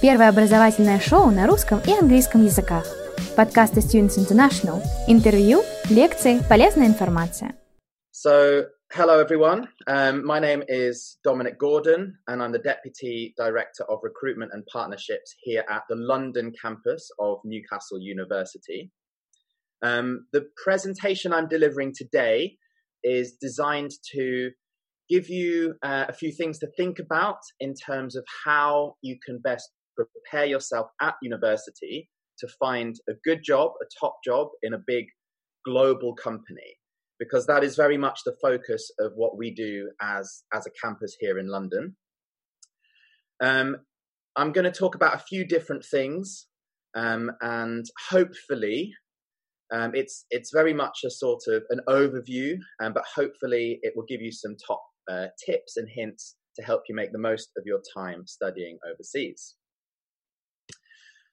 Первое образовательное шоу на русском и английском языках. Подкасты Students International. Интервью, лекции, полезная информация. So, hello everyone. Um, my name is Dominic Gordon, and I'm the Deputy Director of Recruitment and Partnerships here at the London campus of Newcastle University. Um, the presentation I'm delivering today is designed to give you uh, a few things to think about in terms of how you can best prepare yourself at university to find a good job, a top job in a big global company, because that is very much the focus of what we do as, as a campus here in London. Um, I'm going to talk about a few different things, um, and hopefully, um, it's it's very much a sort of an overview, um, but hopefully it will give you some top uh, tips and hints to help you make the most of your time studying overseas.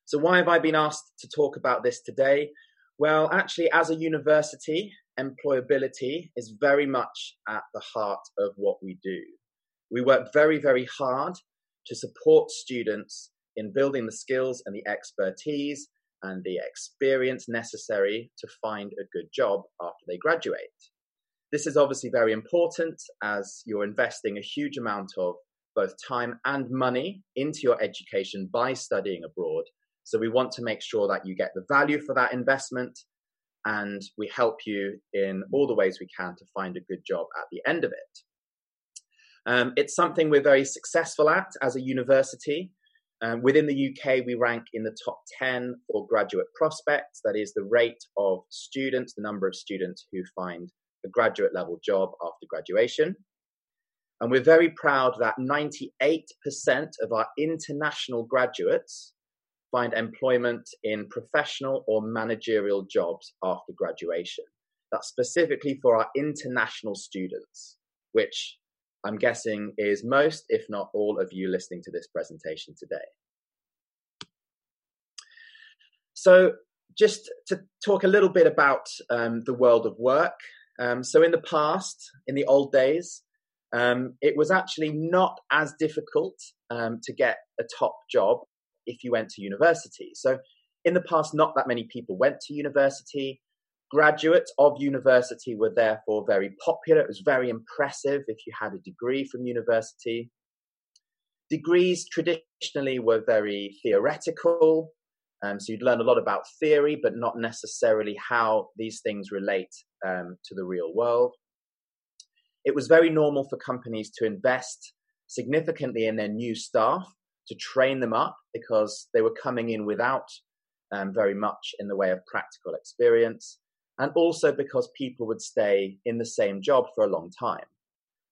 So, why have I been asked to talk about this today? Well, actually, as a university, employability is very much at the heart of what we do. We work very, very hard to support students in building the skills and the expertise and the experience necessary to find a good job after they graduate. This is obviously very important as you're investing a huge amount of both time and money into your education by studying abroad. So we want to make sure that you get the value for that investment and we help you in all the ways we can to find a good job at the end of it. Um, it's something we're very successful at as a university. Um, within the UK, we rank in the top 10 for graduate prospects. That is the rate of students, the number of students who find a graduate level job after graduation. And we're very proud that 98% of our international graduates find employment in professional or managerial jobs after graduation. That's specifically for our international students, which I'm guessing is most, if not all, of you listening to this presentation today. So, just to talk a little bit about um, the world of work um, so in the past, in the old days, um, it was actually not as difficult um, to get a top job if you went to university. So in the past, not that many people went to university. Graduates of university were therefore very popular. It was very impressive if you had a degree from university. Degrees traditionally were very theoretical. Um, so you'd learn a lot about theory, but not necessarily how these things relate um, to the real world. It was very normal for companies to invest significantly in their new staff to train them up because they were coming in without um, very much in the way of practical experience, and also because people would stay in the same job for a long time.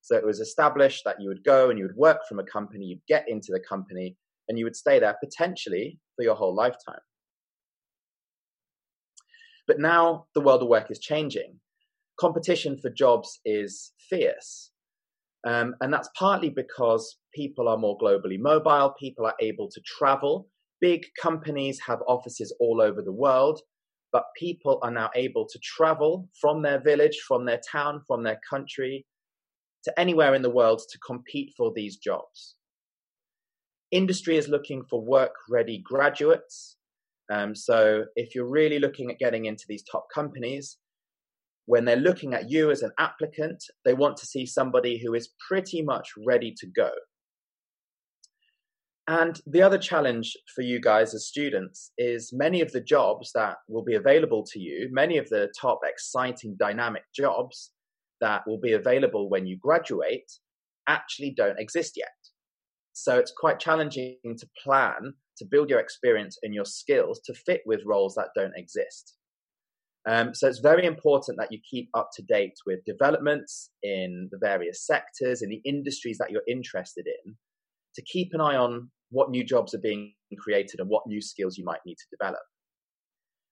So it was established that you would go and you would work from a company, you'd get into the company, and you would stay there potentially for your whole lifetime. But now the world of work is changing. Competition for jobs is fierce. Um, and that's partly because people are more globally mobile, people are able to travel. Big companies have offices all over the world, but people are now able to travel from their village, from their town, from their country to anywhere in the world to compete for these jobs. Industry is looking for work ready graduates. Um, so if you're really looking at getting into these top companies, when they're looking at you as an applicant, they want to see somebody who is pretty much ready to go. And the other challenge for you guys as students is many of the jobs that will be available to you, many of the top exciting dynamic jobs that will be available when you graduate actually don't exist yet. So it's quite challenging to plan to build your experience and your skills to fit with roles that don't exist. Um, so it's very important that you keep up to date with developments in the various sectors, in the industries that you're interested in, to keep an eye on what new jobs are being created and what new skills you might need to develop.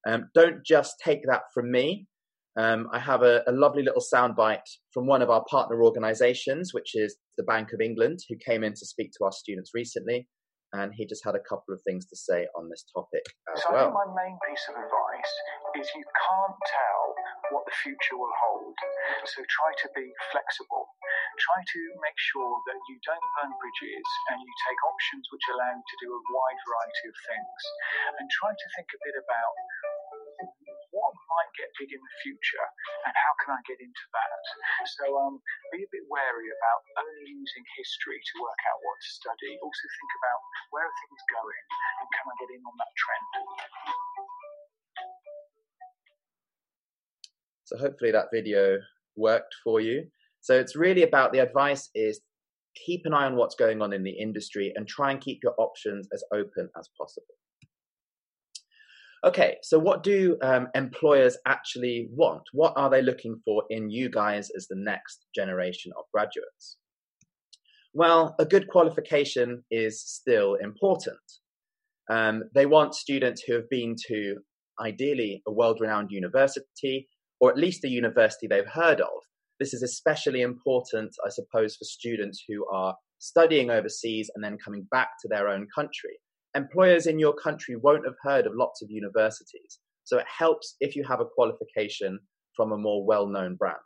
Um, don't just take that from me. Um, I have a, a, lovely little soundbite from one of our partner organizations, which is the Bank of England, who came in to speak to our students recently. And he just had a couple of things to say on this topic as so well. I think my main piece of advice is you can't tell what the future will hold. So try to be flexible. try to make sure that you don't burn bridges and you take options which allow you to do a wide variety of things. And try to think a bit about what might get big in the future and how can I get into that? So um, be a bit wary about only using history to work out what to study. Also think about where are things going and can I get in on that trend? So hopefully that video worked for you. So it's really about the advice is keep an eye on what's going on in the industry and try and keep your options as open as possible. Okay, so what do um, employers actually want? What are they looking for in you guys as the next generation of graduates? Well, a good qualification is still important. Um, they want students who have been to ideally a world renowned university or at least a university they've heard of. This is especially important, I suppose, for students who are studying overseas and then coming back to their own country employers in your country won't have heard of lots of universities. So it helps if you have a qualification from a more well known brand.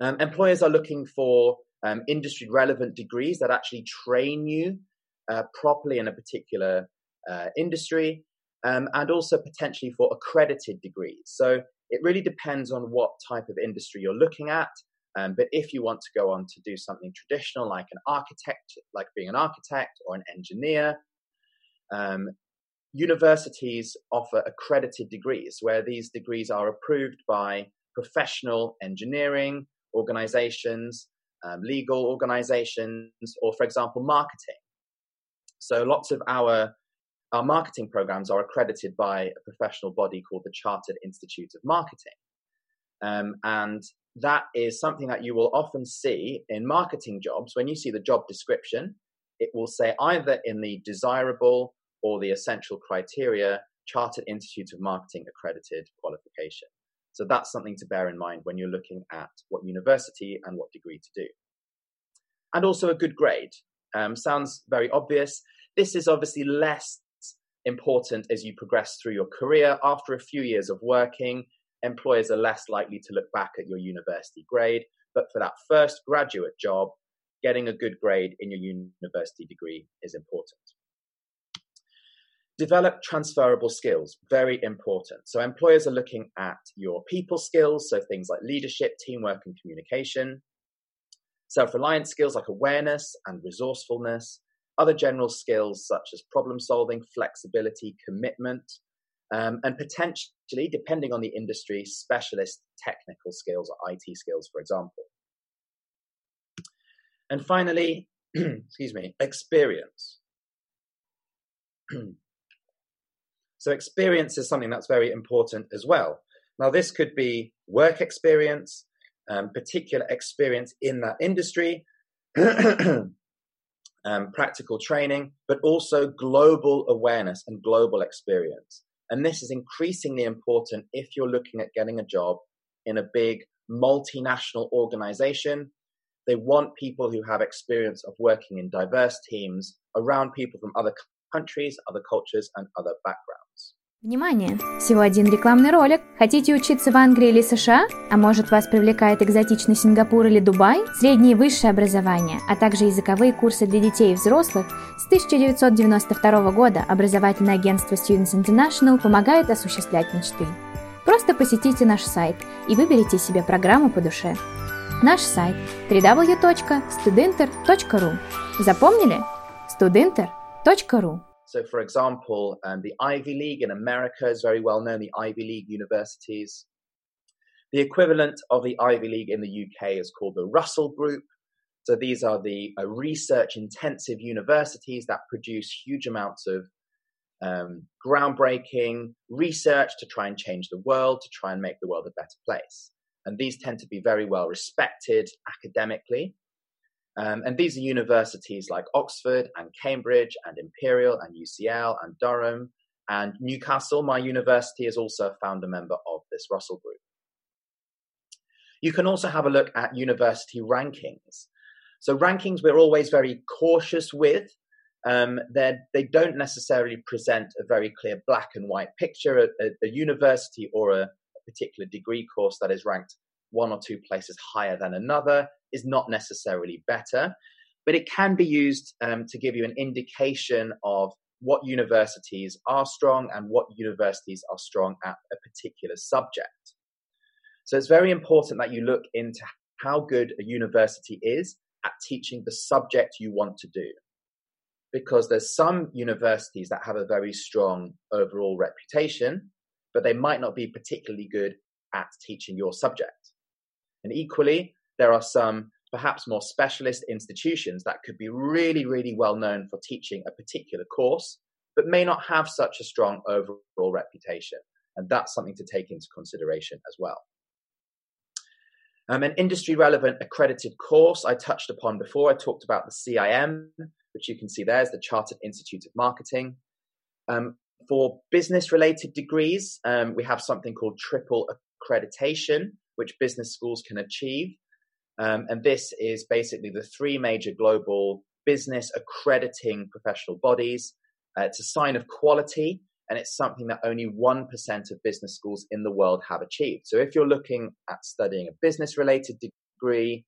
Um, employers are looking for um, industry relevant degrees that actually train you uh, properly in a particular uh, industry um, and also potentially for accredited degrees. So it really depends on what type of industry you're looking at. Um, but if you want to go on to do something traditional, like an architect, like being an architect or an engineer, um, universities offer accredited degrees where these degrees are approved by professional engineering organizations, um, legal organizations, or, for example, marketing. So lots of our our marketing programs are accredited by a professional body called the Chartered Institute of Marketing. Um, and that is something that you will often see in marketing jobs. When you see the job description, it will say either in the desirable or the essential criteria Chartered Institute of Marketing accredited qualification. So that's something to bear in mind when you're looking at what university and what degree to do. And also a good grade. Um, sounds very obvious. This is obviously less important as you progress through your career. After a few years of working, employers are less likely to look back at your university grade. But for that first graduate job, getting a good grade in your university degree is important. Develop transferable skills, very important. So, employers are looking at your people skills, so things like leadership, teamwork, and communication, self reliance skills like awareness and resourcefulness, other general skills such as problem solving, flexibility, commitment, um, and potentially, depending on the industry, specialist technical skills or IT skills, for example. And finally, excuse me, experience. so, experience is something that's very important as well. Now, this could be work experience, um, particular experience in that industry, um, practical training, but also global awareness and global experience. And this is increasingly important if you're looking at getting a job in a big multinational organization. They want people who have experience of working in diverse teams around people from other countries, other cultures, and other backgrounds. Внимание! Всего один рекламный ролик. Хотите учиться в Англии или США? А может вас привлекает экзотичный Сингапур или Дубай? Среднее и высшее образование, а также языковые курсы для детей и взрослых с 1992 года образовательное агентство Students International помогает осуществлять мечты. Просто посетите наш сайт и выберите себе программу по душе. Наш сайт www.studenter.ru Запомнили? studenter.ru So, for example, um, the Ivy League in America is very well known, the Ivy League universities. The equivalent of the Ivy League in the UK is called the Russell Group. So, these are the uh, research intensive universities that produce huge amounts of um, groundbreaking research to try and change the world, to try and make the world a better place. And these tend to be very well respected academically. Um, and these are universities like Oxford and Cambridge and Imperial and UCL and Durham and Newcastle. My university is also a founder member of this Russell Group. You can also have a look at university rankings. So, rankings we're always very cautious with. Um, they don't necessarily present a very clear black and white picture. A, a, a university or a, a particular degree course that is ranked one or two places higher than another is not necessarily better, but it can be used um, to give you an indication of what universities are strong and what universities are strong at a particular subject. So it's very important that you look into how good a university is at teaching the subject you want to do. Because there's some universities that have a very strong overall reputation, but they might not be particularly good at teaching your subject. And equally, there are some perhaps more specialist institutions that could be really, really well known for teaching a particular course, but may not have such a strong overall reputation. And that's something to take into consideration as well. Um, an industry relevant accredited course I touched upon before. I talked about the CIM, which you can see there is the Chartered Institute of Marketing. Um, for business related degrees, um, we have something called triple accreditation, which business schools can achieve. Um, and this is basically the three major global business accrediting professional bodies. Uh, it's a sign of quality, and it's something that only 1% of business schools in the world have achieved. So if you're looking at studying a business related degree,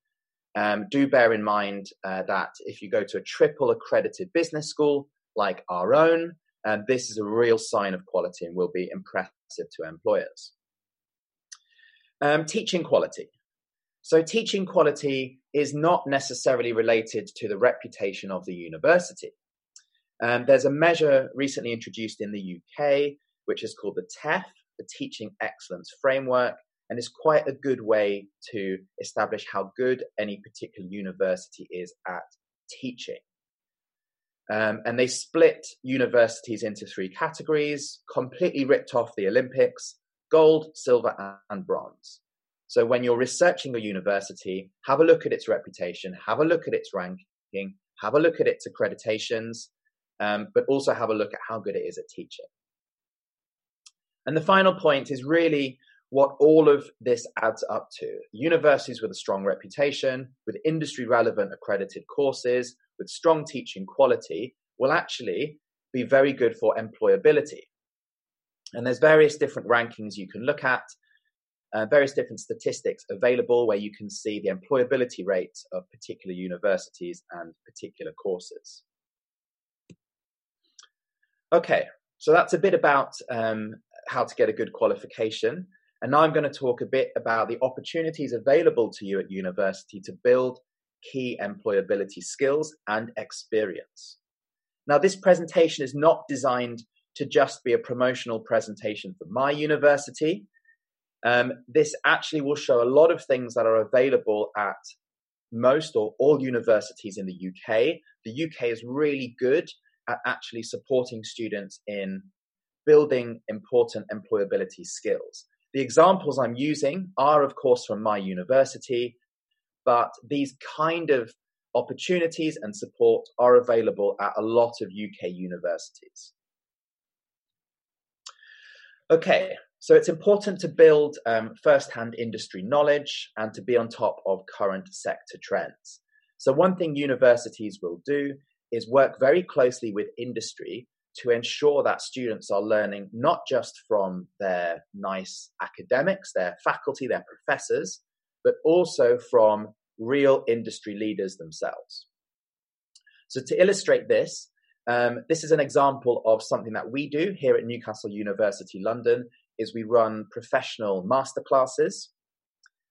um, do bear in mind uh, that if you go to a triple accredited business school like our own, um, this is a real sign of quality and will be impressive to employers. Um, teaching quality. So, teaching quality is not necessarily related to the reputation of the university. Um, there's a measure recently introduced in the UK, which is called the TEF, the Teaching Excellence Framework, and is quite a good way to establish how good any particular university is at teaching. Um, and they split universities into three categories, completely ripped off the Olympics gold, silver, and bronze. So when you're researching a university, have a look at its reputation, have a look at its ranking, have a look at its accreditations, um, but also have a look at how good it is at teaching. And the final point is really what all of this adds up to. Universities with a strong reputation, with industry relevant accredited courses, with strong teaching quality will actually be very good for employability. And there's various different rankings you can look at uh, various different statistics available where you can see the employability rates of particular universities and particular courses. Okay, so that's a bit about um, how to get a good qualification. And now I'm going to talk a bit about the opportunities available to you at university to build key employability skills and experience. Now, this presentation is not designed to just be a promotional presentation for my university. Um, this actually will show a lot of things that are available at most or all universities in the UK. The UK is really good at actually supporting students in building important employability skills. The examples I'm using are, of course, from my university, but these kind of opportunities and support are available at a lot of UK universities. Okay, so it's important to build um, first-hand industry knowledge and to be on top of current sector trends. So one thing universities will do is work very closely with industry to ensure that students are learning not just from their nice academics, their faculty, their professors, but also from real industry leaders themselves. So to illustrate this, um, this is an example of something that we do here at Newcastle University London is we run professional masterclasses.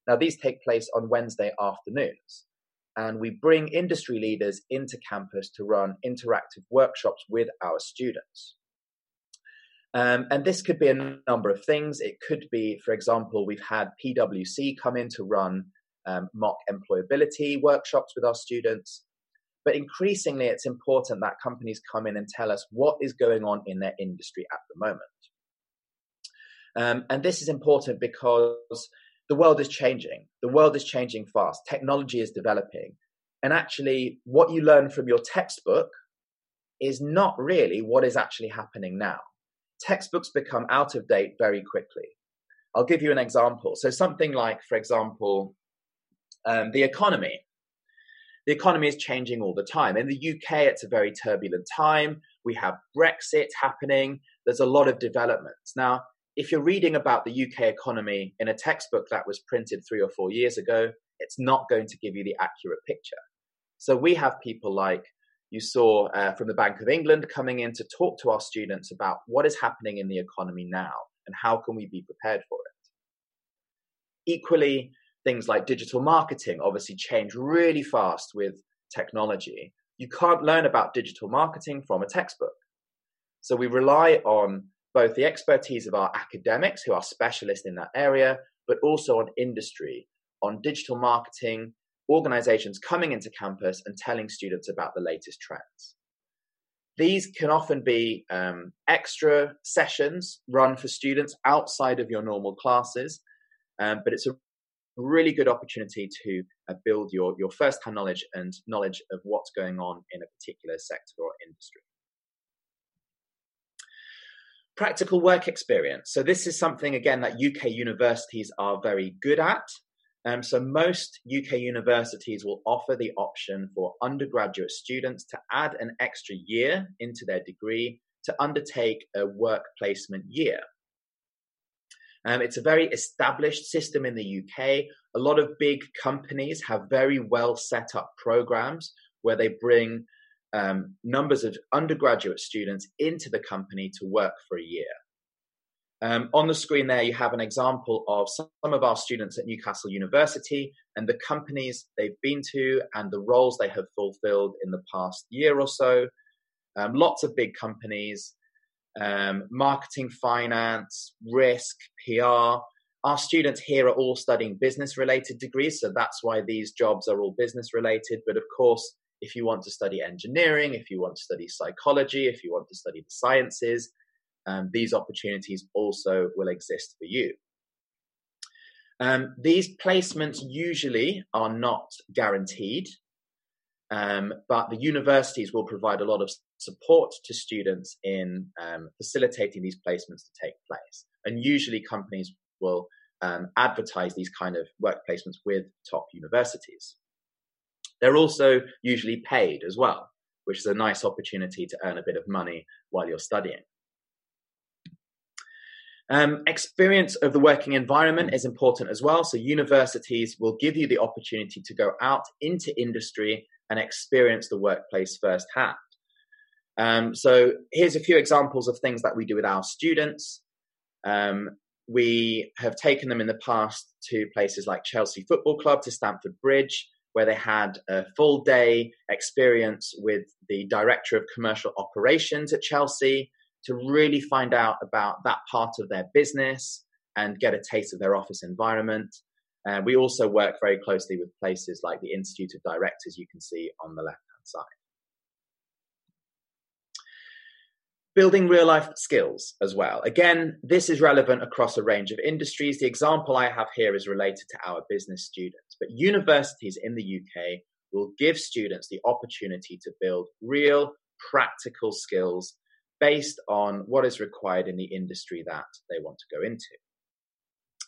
Now, these take place on Wednesday afternoons, and we bring industry leaders into campus to run interactive workshops with our students. Um, and this could be a number of things. It could be, for example, we've had PwC come in to run um, mock employability workshops with our students. But increasingly, it's important that companies come in and tell us what is going on in their industry at the moment. Um, and this is important because the world is changing. The world is changing fast. Technology is developing. And actually, what you learn from your textbook is not really what is actually happening now. Textbooks become out of date very quickly. I'll give you an example. So, something like, for example, um, the economy. The economy is changing all the time. In the UK, it's a very turbulent time. We have Brexit happening. There's a lot of developments. Now, if you're reading about the UK economy in a textbook that was printed three or four years ago, it's not going to give you the accurate picture. So we have people like you saw uh, from the Bank of England coming in to talk to our students about what is happening in the economy now and how can we be prepared for it. Equally, things like digital marketing obviously change really fast with technology. You can't learn about digital marketing from a textbook. So we rely on both the expertise of our academics who are specialists in that area, but also on industry, on digital marketing, organizations coming into campus and telling students about the latest trends. These can often be um, extra sessions run for students outside of your normal classes, um, but it's a really good opportunity to uh, build your, your first-hand knowledge and knowledge of what's going on in a particular sector or industry. Practical work experience. So this is something, again, that UK universities are very good at. Um, so most UK universities will offer the option for undergraduate students to add an extra year into their degree to undertake a work placement year. Um, it's a very established system in the UK. A lot of big companies have very well set up programs where they bring um, numbers of undergraduate students into the company to work for a year. Um, on the screen there, you have an example of some of our students at Newcastle University and the companies they've been to and the roles they have fulfilled in the past year or so. Um, lots of big companies, um, marketing, finance, risk, PR. Our students here are all studying business related degrees, so that's why these jobs are all business related. But of course, if you want to study engineering, if you want to study psychology, if you want to study the sciences, um, these opportunities also will exist for you. Um, these placements usually are not guaranteed, um, but the universities will provide a lot of support to students in um, facilitating these placements to take place. And usually, companies will um, advertise these kind of work placements with top universities. They're also usually paid as well, which is a nice opportunity to earn a bit of money while you're studying. Um, experience of the working environment is important as well. So, universities will give you the opportunity to go out into industry and experience the workplace firsthand. Um, so, here's a few examples of things that we do with our students. Um, we have taken them in the past to places like Chelsea Football Club, to Stamford Bridge, where they had a full day experience with the director of commercial operations at Chelsea to really find out about that part of their business and get a taste of their office environment. Uh, we also work very closely with places like the Institute of Directors, you can see on the left hand side. Building real life skills as well. Again, this is relevant across a range of industries. The example I have here is related to our business students, but universities in the UK will give students the opportunity to build real practical skills based on what is required in the industry that they want to go into.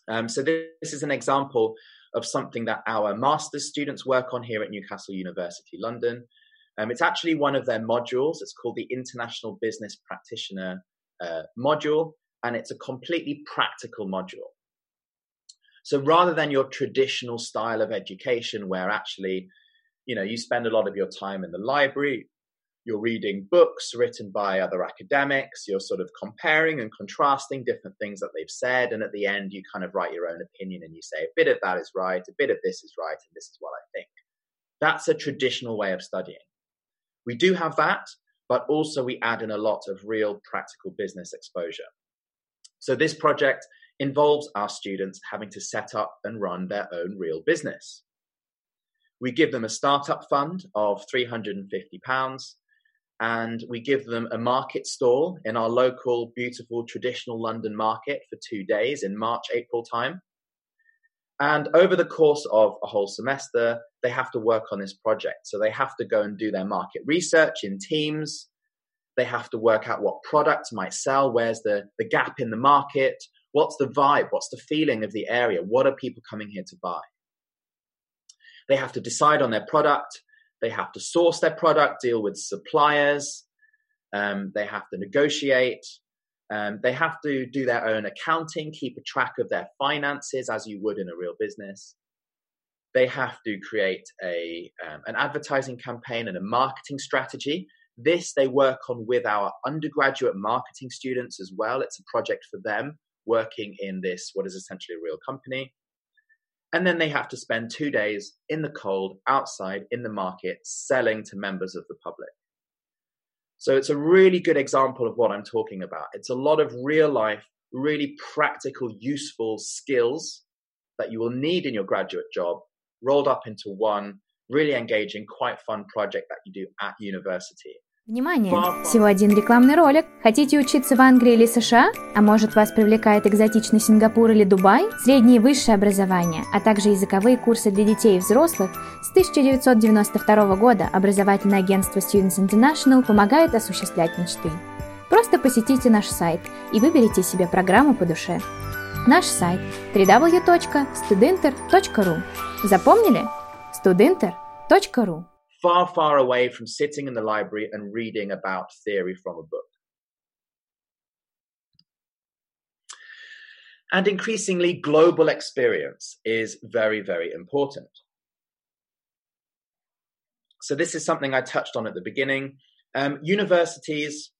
Um, so this, this is an example of something that our master's students work on here at Newcastle University London. Um, it's actually one of their modules. It's called the International Business Practitioner uh, module, and it's a completely practical module. So rather than your traditional style of education, where actually, you know, you spend a lot of your time in the library, you're reading books written by other academics, you're sort of comparing and contrasting different things that they've said, and at the end, you kind of write your own opinion and you say, a bit of that is right, a bit of this is right, and this is what I think. That's a traditional way of studying. We do have that, but also we add in a lot of real practical business exposure. So this project involves our students having to set up and run their own real business. We give them a startup fund of £350 and we give them a market stall in our local, beautiful, traditional London market for two days in March, April time. And over the course of a whole semester, they have to work on this project. So they have to go and do their market research in teams. They have to work out what products might sell, where's the, the gap in the market, what's the vibe, what's the feeling of the area, what are people coming here to buy. They have to decide on their product, they have to source their product, deal with suppliers. Um, they have to negotiate. Um, they have to do their own accounting, keep a track of their finances as you would in a real business. They have to create a um, an advertising campaign and a marketing strategy. This they work on with our undergraduate marketing students as well. It's a project for them working in this what is essentially a real company. And then they have to spend two days in the cold, outside, in the market, selling to members of the public. So it's a really good example of what I'm talking about. It's a lot of real life, really practical, useful skills that you will need in your graduate job rolled up into one really engaging, quite fun project that you do at university. Внимание! Всего один рекламный ролик. Хотите учиться в Англии или США? А может вас привлекает экзотичный Сингапур или Дубай? Среднее и высшее образование, а также языковые курсы для детей и взрослых с 1992 года образовательное агентство Students International помогает осуществлять мечты. Просто посетите наш сайт и выберите себе программу по душе. Наш сайт www.studenter.ru Запомнили? studenter.ru far, far away from sitting in the library and reading about theory from a book. And increasingly, global experience is very, very important. So, this is something I touched on at the beginning. Um, universities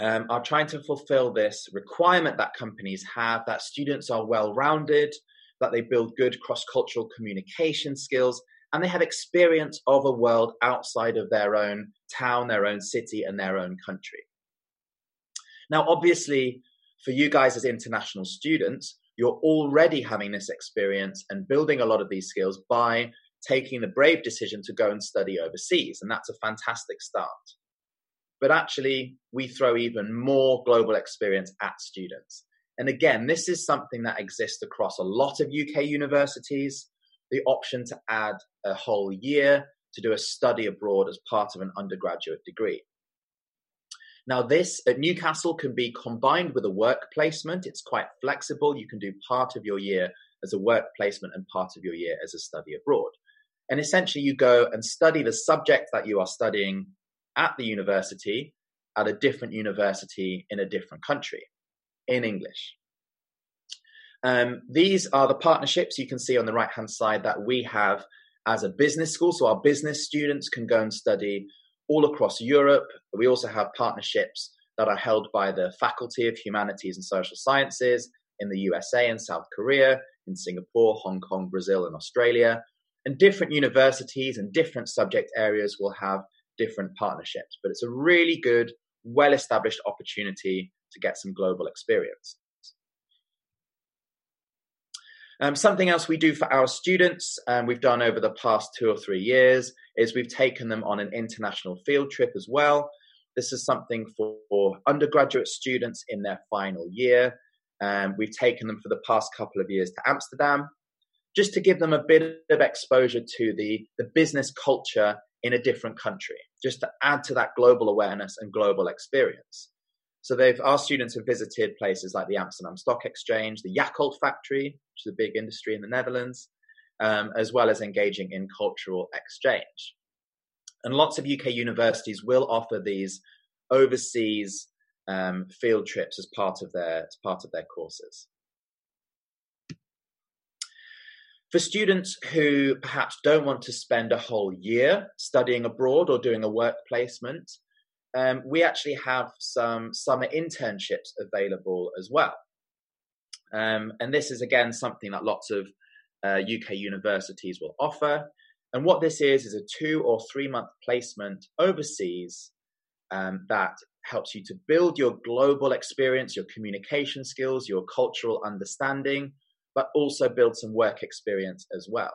um, are trying to fulfill this requirement that companies have that students are well rounded, that they build good cross cultural communication skills, and they have experience of a world outside of their own town, their own city, and their own country. Now, obviously, for you guys as international students, you're already having this experience and building a lot of these skills by taking the brave decision to go and study overseas. And that's a fantastic start. But actually, we throw even more global experience at students. And again, this is something that exists across a lot of UK universities the option to add a whole year to do a study abroad as part of an undergraduate degree. Now, this at Newcastle can be combined with a work placement. It's quite flexible. You can do part of your year as a work placement and part of your year as a study abroad. And essentially, you go and study the subject that you are studying at the university at a different university in a different country in English. Um, these are the partnerships you can see on the right hand side that we have as a business school. So our business students can go and study all across Europe. We also have partnerships that are held by the Faculty of Humanities and Social Sciences in the USA and South Korea, in Singapore, Hong Kong, Brazil, and Australia. And different universities and different subject areas will have different partnerships. But it's a really good, well established opportunity to get some global experience. Um, something else we do for our students, um, we've done over the past two or three years, is we've taken them on an international field trip as well. This is something for, for undergraduate students in their final year. Um, we've taken them for the past couple of years to Amsterdam, just to give them a bit of exposure to the, the business culture in a different country, just to add to that global awareness and global experience. So they've our students have visited places like the Amsterdam Stock Exchange, the Yakult factory, which is a big industry in the Netherlands, um, as well as engaging in cultural exchange. And lots of UK universities will offer these overseas um, field trips as part of their as part of their courses. For students who perhaps don't want to spend a whole year studying abroad or doing a work placement, um, we actually have some summer internships available as well. Um, and this is again something that lots of uh, UK universities will offer. And what this is is a two or three month placement overseas um, that helps you to build your global experience, your communication skills, your cultural understanding, but also build some work experience as well.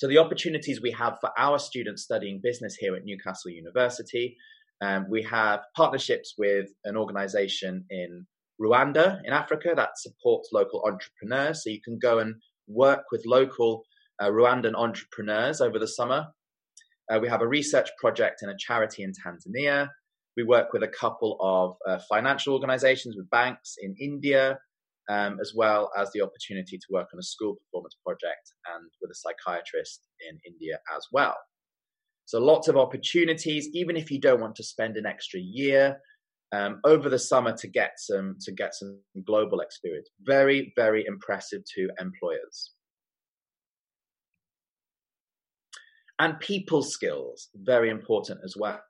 So the opportunities we have for our students studying business here at Newcastle University, um, we have partnerships with an organization in Rwanda in Africa that supports local entrepreneurs. So you can go and work with local uh, Rwandan entrepreneurs over the summer. Uh, we have a research project in a charity in Tanzania. We work with a couple of uh, financial organizations with banks in India um, as well as the opportunity to work on a school performance project and with a psychiatrist in India as well. So lots of opportunities, even if you don't want to spend an extra year. um, over the summer to get some to get some global experience. Very very impressive to employers. And people skills, very important as well.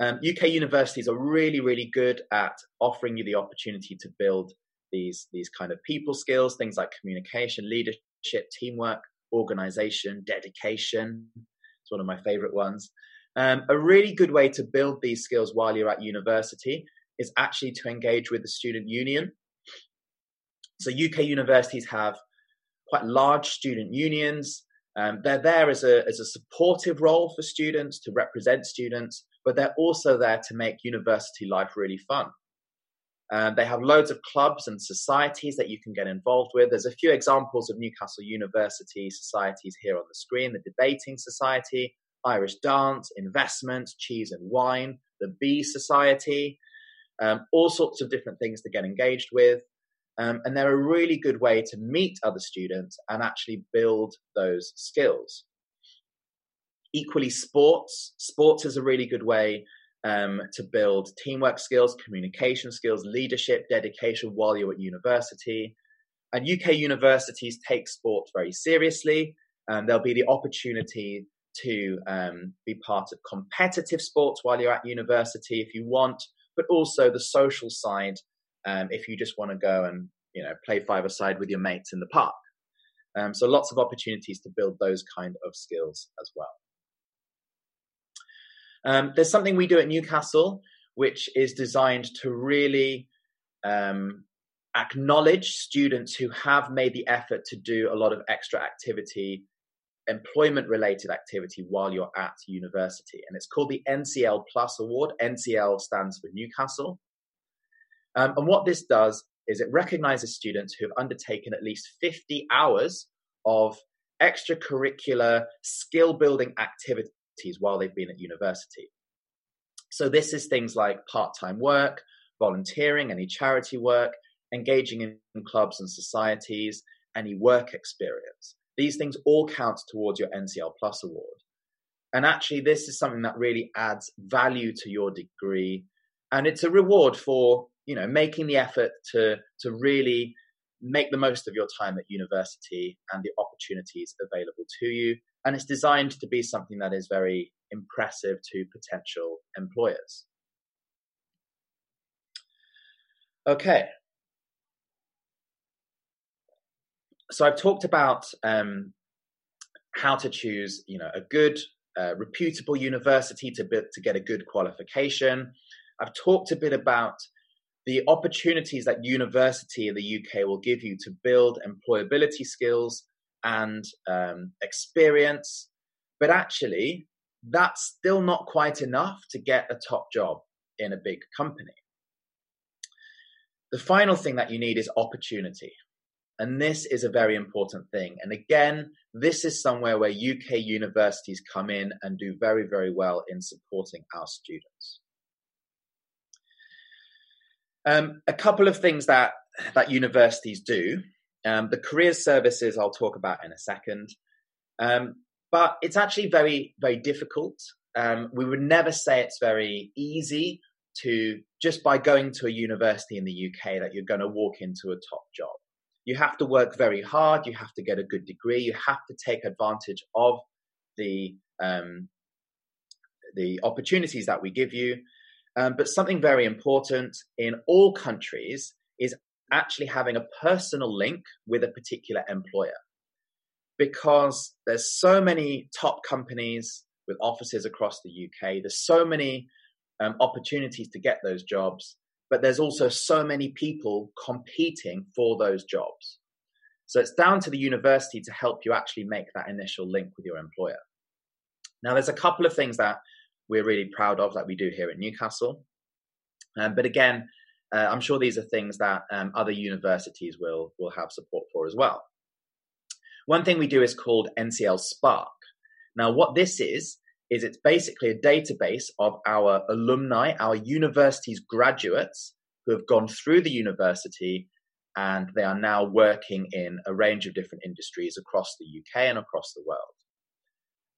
Um, UK universities are really, really good at offering you the opportunity to build these these kind of people skills, things like communication, leadership, teamwork, organization, dedication. It's one of my favorite ones. Um, a really good way to build these skills while you're at university is actually to engage with the student union. So, UK universities have quite large student unions. Um, they're there as a, as a supportive role for students to represent students, but they're also there to make university life really fun. Um, they have loads of clubs and societies that you can get involved with. There's a few examples of Newcastle University societies here on the screen the Debating Society, Irish Dance, Investment, Cheese and Wine, the Bee Society, um, all sorts of different things to get engaged with. Um, and they're a really good way to meet other students and actually build those skills. Equally, sports. Sports is a really good way um, to build teamwork skills, communication skills, leadership, dedication while you're at university. And UK universities take sport very seriously. And there'll be the opportunity to um, be part of competitive sports while you're at university if you want, but also the social side um, if you just want to go and you know play five a side with your mates in the park. Um, so lots of opportunities to build those kind of skills as well. Um, there's something we do at Newcastle which is designed to really um, acknowledge students who have made the effort to do a lot of extra activity, employment related activity while you're at university. And it's called the NCL Plus Award. NCL stands for Newcastle. Um, and what this does is it recognizes students who have undertaken at least 50 hours of extracurricular skill building activity while they've been at university. So, this is things like part time work, volunteering, any charity work, engaging in clubs and societies, any work experience. These things all count towards your NCL Plus award. And actually, this is something that really adds value to your degree. And it's a reward for, you know, making the effort to, to really make the most of your time at university and the opportunities available to you and it's designed to be something that is very impressive to potential employers. Okay. So I've talked about um, how to choose, you know, a good, uh, reputable university to be, to get a good qualification. I've talked a bit about the opportunities that university in the UK will give you to build employability skills and um, experience. But actually, that's still not quite enough to get a top job in a big company. The final thing that you need is opportunity. And this is a very important thing. And again, this is somewhere where UK universities come in and do very, very well in supporting our students. Um, a couple of things that, that universities do um, the careers services I'll talk about in a second. Um, but it's actually very, very difficult. Um, we would never say it's very easy to just by going to a university in the UK that you're going to walk into a top job. You have to work very hard. You have to get a good degree. You have to take advantage of the um, the opportunities that we give you. Um, but something very important in all countries is actually having a personal link with a particular employer. Because there's so many top companies with offices across the UK, there's so many um, opportunities to get those jobs, but there's also so many people competing for those jobs. So it's down to the university to help you actually make that initial link with your employer. Now, there's a couple of things that we're really proud of that we do here at Newcastle. Um, but again, uh, I'm sure these are things that um, other universities will will have support for as well. One thing we do is called NCL Spark. Now, what this is is it's basically a database of our alumni, our university's graduates who have gone through the university and they are now working in a range of different industries across the UK and across the world.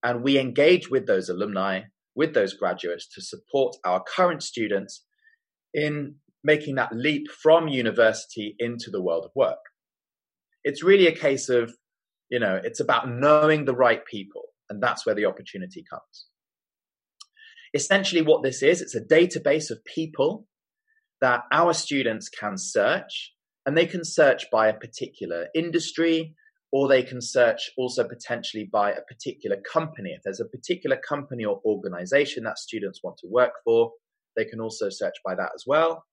And we engage with those alumni, with those graduates to support our current students in making that leap from university into the world of work. It's really a case of, you know, it's about knowing the right people, and that's where the opportunity comes. Essentially, what this is, it's a database of people that our students can search, and they can search by a particular industry, or they can search also potentially by a particular company. If there's a particular company or organization that students want to work for, they can also search by that as well.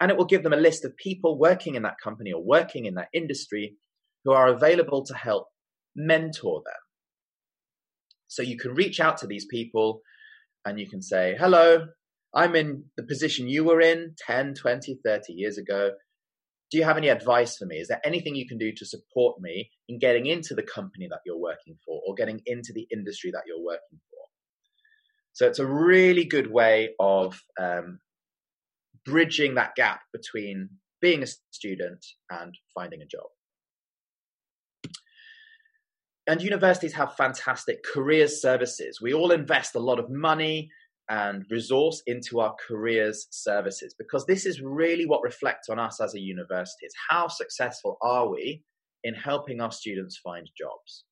And it will give them a list of people working in that company or working in that industry who are available to help mentor them. So you can reach out to these people and you can say, Hello, I'm in the position you were in 10, 20, 30 years ago. Do you have any advice for me? Is there anything you can do to support me in getting into the company that you're working for or getting into the industry that you're working for? So it's a really good way of um, bridging that gap between being a student and finding a job. And universities have fantastic careers services. We all invest a lot of money and resource into our careers services because this is really what reflects on us as a university. It's how successful are we in helping our students find jobs.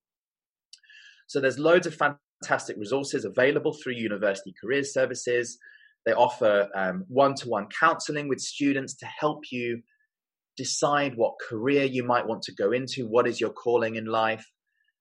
So there's loads of fantastic resources available through university careers services. They offer one to one counseling with students to help you decide what career you might want to go into, what is your calling in life.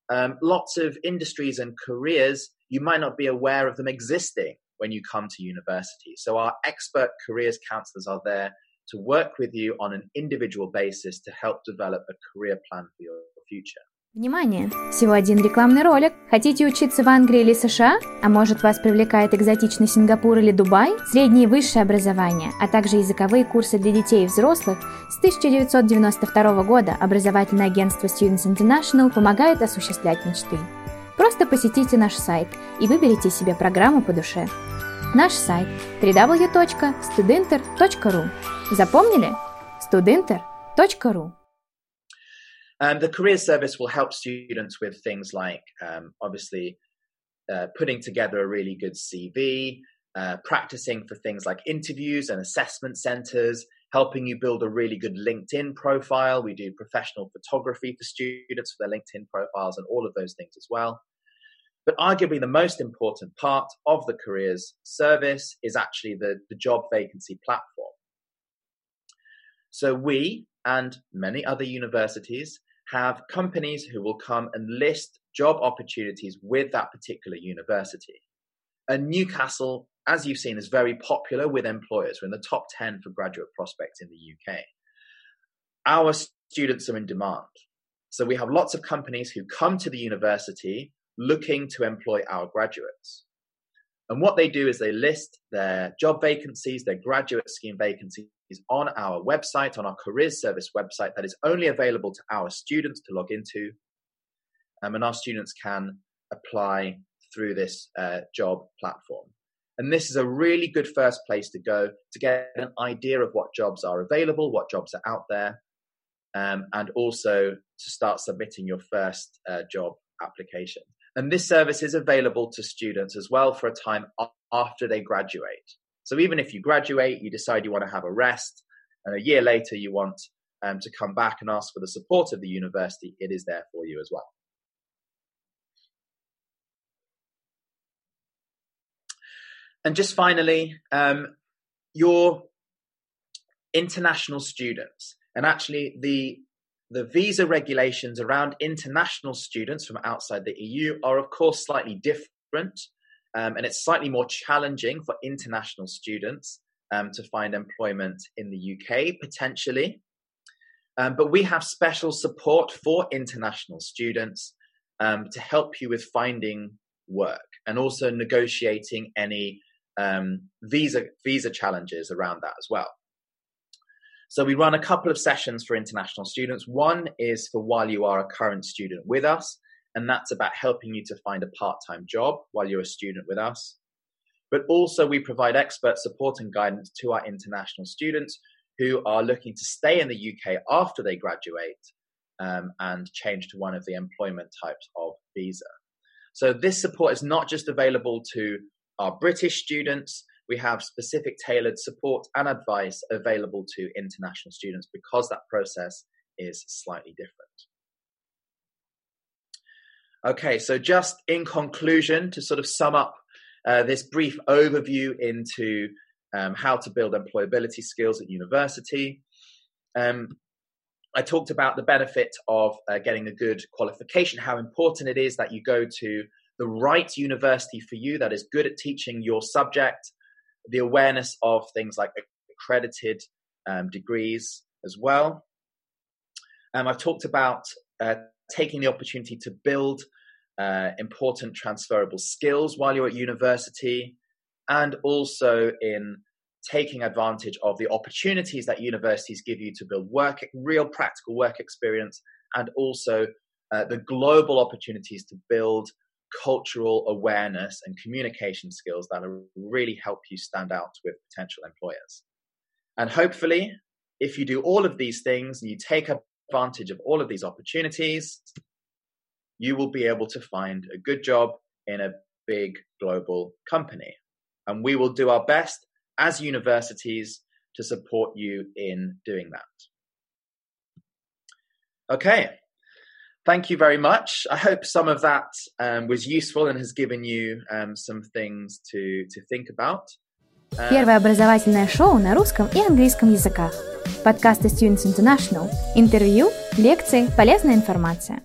Um, lots of industries and careers, you might not be aware of them existing when you come to university. So, our expert careers counselors are there to work with you on an individual basis to help develop a career plan for your future. Внимание! Всего один рекламный ролик. Хотите учиться в Англии или США? А может вас привлекает экзотичный Сингапур или Дубай? Среднее и высшее образование, а также языковые курсы для детей и взрослых с 1992 года образовательное агентство Students International помогает осуществлять мечты. Просто посетите наш сайт и выберите себе программу по душе. Наш сайт www.studenter.ru Запомнили? studenter.ru Um, the career service will help students with things like, um, obviously, uh, putting together a really good CV, uh, practicing for things like interviews and assessment centers, helping you build a really good LinkedIn profile. We do professional photography for students for their LinkedIn profiles and all of those things as well. But arguably, the most important part of the careers service is actually the, the job vacancy platform. So, we and many other universities have companies who will come and list job opportunities with that particular university. And Newcastle, as you've seen, is very popular with employers. We're in the top 10 for graduate prospects in the UK. Our students are in demand. So we have lots of companies who come to the university looking to employ our graduates. And what they do is they list their job vacancies, their graduate scheme vacancies on our website, on our careers service website that is only available to our students to log into. Um, and our students can apply through this uh, job platform. And this is a really good first place to go to get an idea of what jobs are available, what jobs are out there, um, and also to start submitting your first uh, job application. And this service is available to students as well for a time after they graduate. So even if you graduate, you decide you want to have a rest, and a year later you want um, to come back and ask for the support of the university, it is there for you as well. And just finally, um, your international students, and actually the the visa regulations around international students from outside the EU are, of course, slightly different um, and it's slightly more challenging for international students um, to find employment in the UK potentially. Um, but we have special support for international students um, to help you with finding work and also negotiating any um, visa visa challenges around that as well. So we run a couple of sessions for international students. One is for while you are a current student with us, and that's about helping you to find a part time job while you're a student with us. But also, we provide expert support and guidance to our international students who are looking to stay in the UK after they graduate um, and change to one of the employment types of visa. So, this support is not just available to our British students, we have specific tailored support and advice available to international students because that process is slightly different. Okay, so just in conclusion, to sort of sum up uh, this brief overview into um, how to build employability skills at university. Um, I talked about the benefit of uh, getting a good qualification, how important it is that you go to the right university for you that is good at teaching your subject, the awareness of things like accredited um, degrees as well. Um, I've talked about uh, taking the opportunity to build uh, important transferable skills while you're at university, and also in taking advantage of the opportunities that universities give you to build work, real practical work experience, and also uh, the global opportunities to build cultural awareness and communication skills that will really help you stand out with potential employers. And hopefully, if you do all of these things and you take advantage of all of these opportunities, you will be able to find a good job in a big global company. And we will do our best as universities to support you in doing that. Okay Thank you very much. I hope some of that um, was useful and has given you um, some things to, to think about. Первое образовательное шоу на русском и английском языках. Подкасты Students International. Интервью, лекции, полезная информация.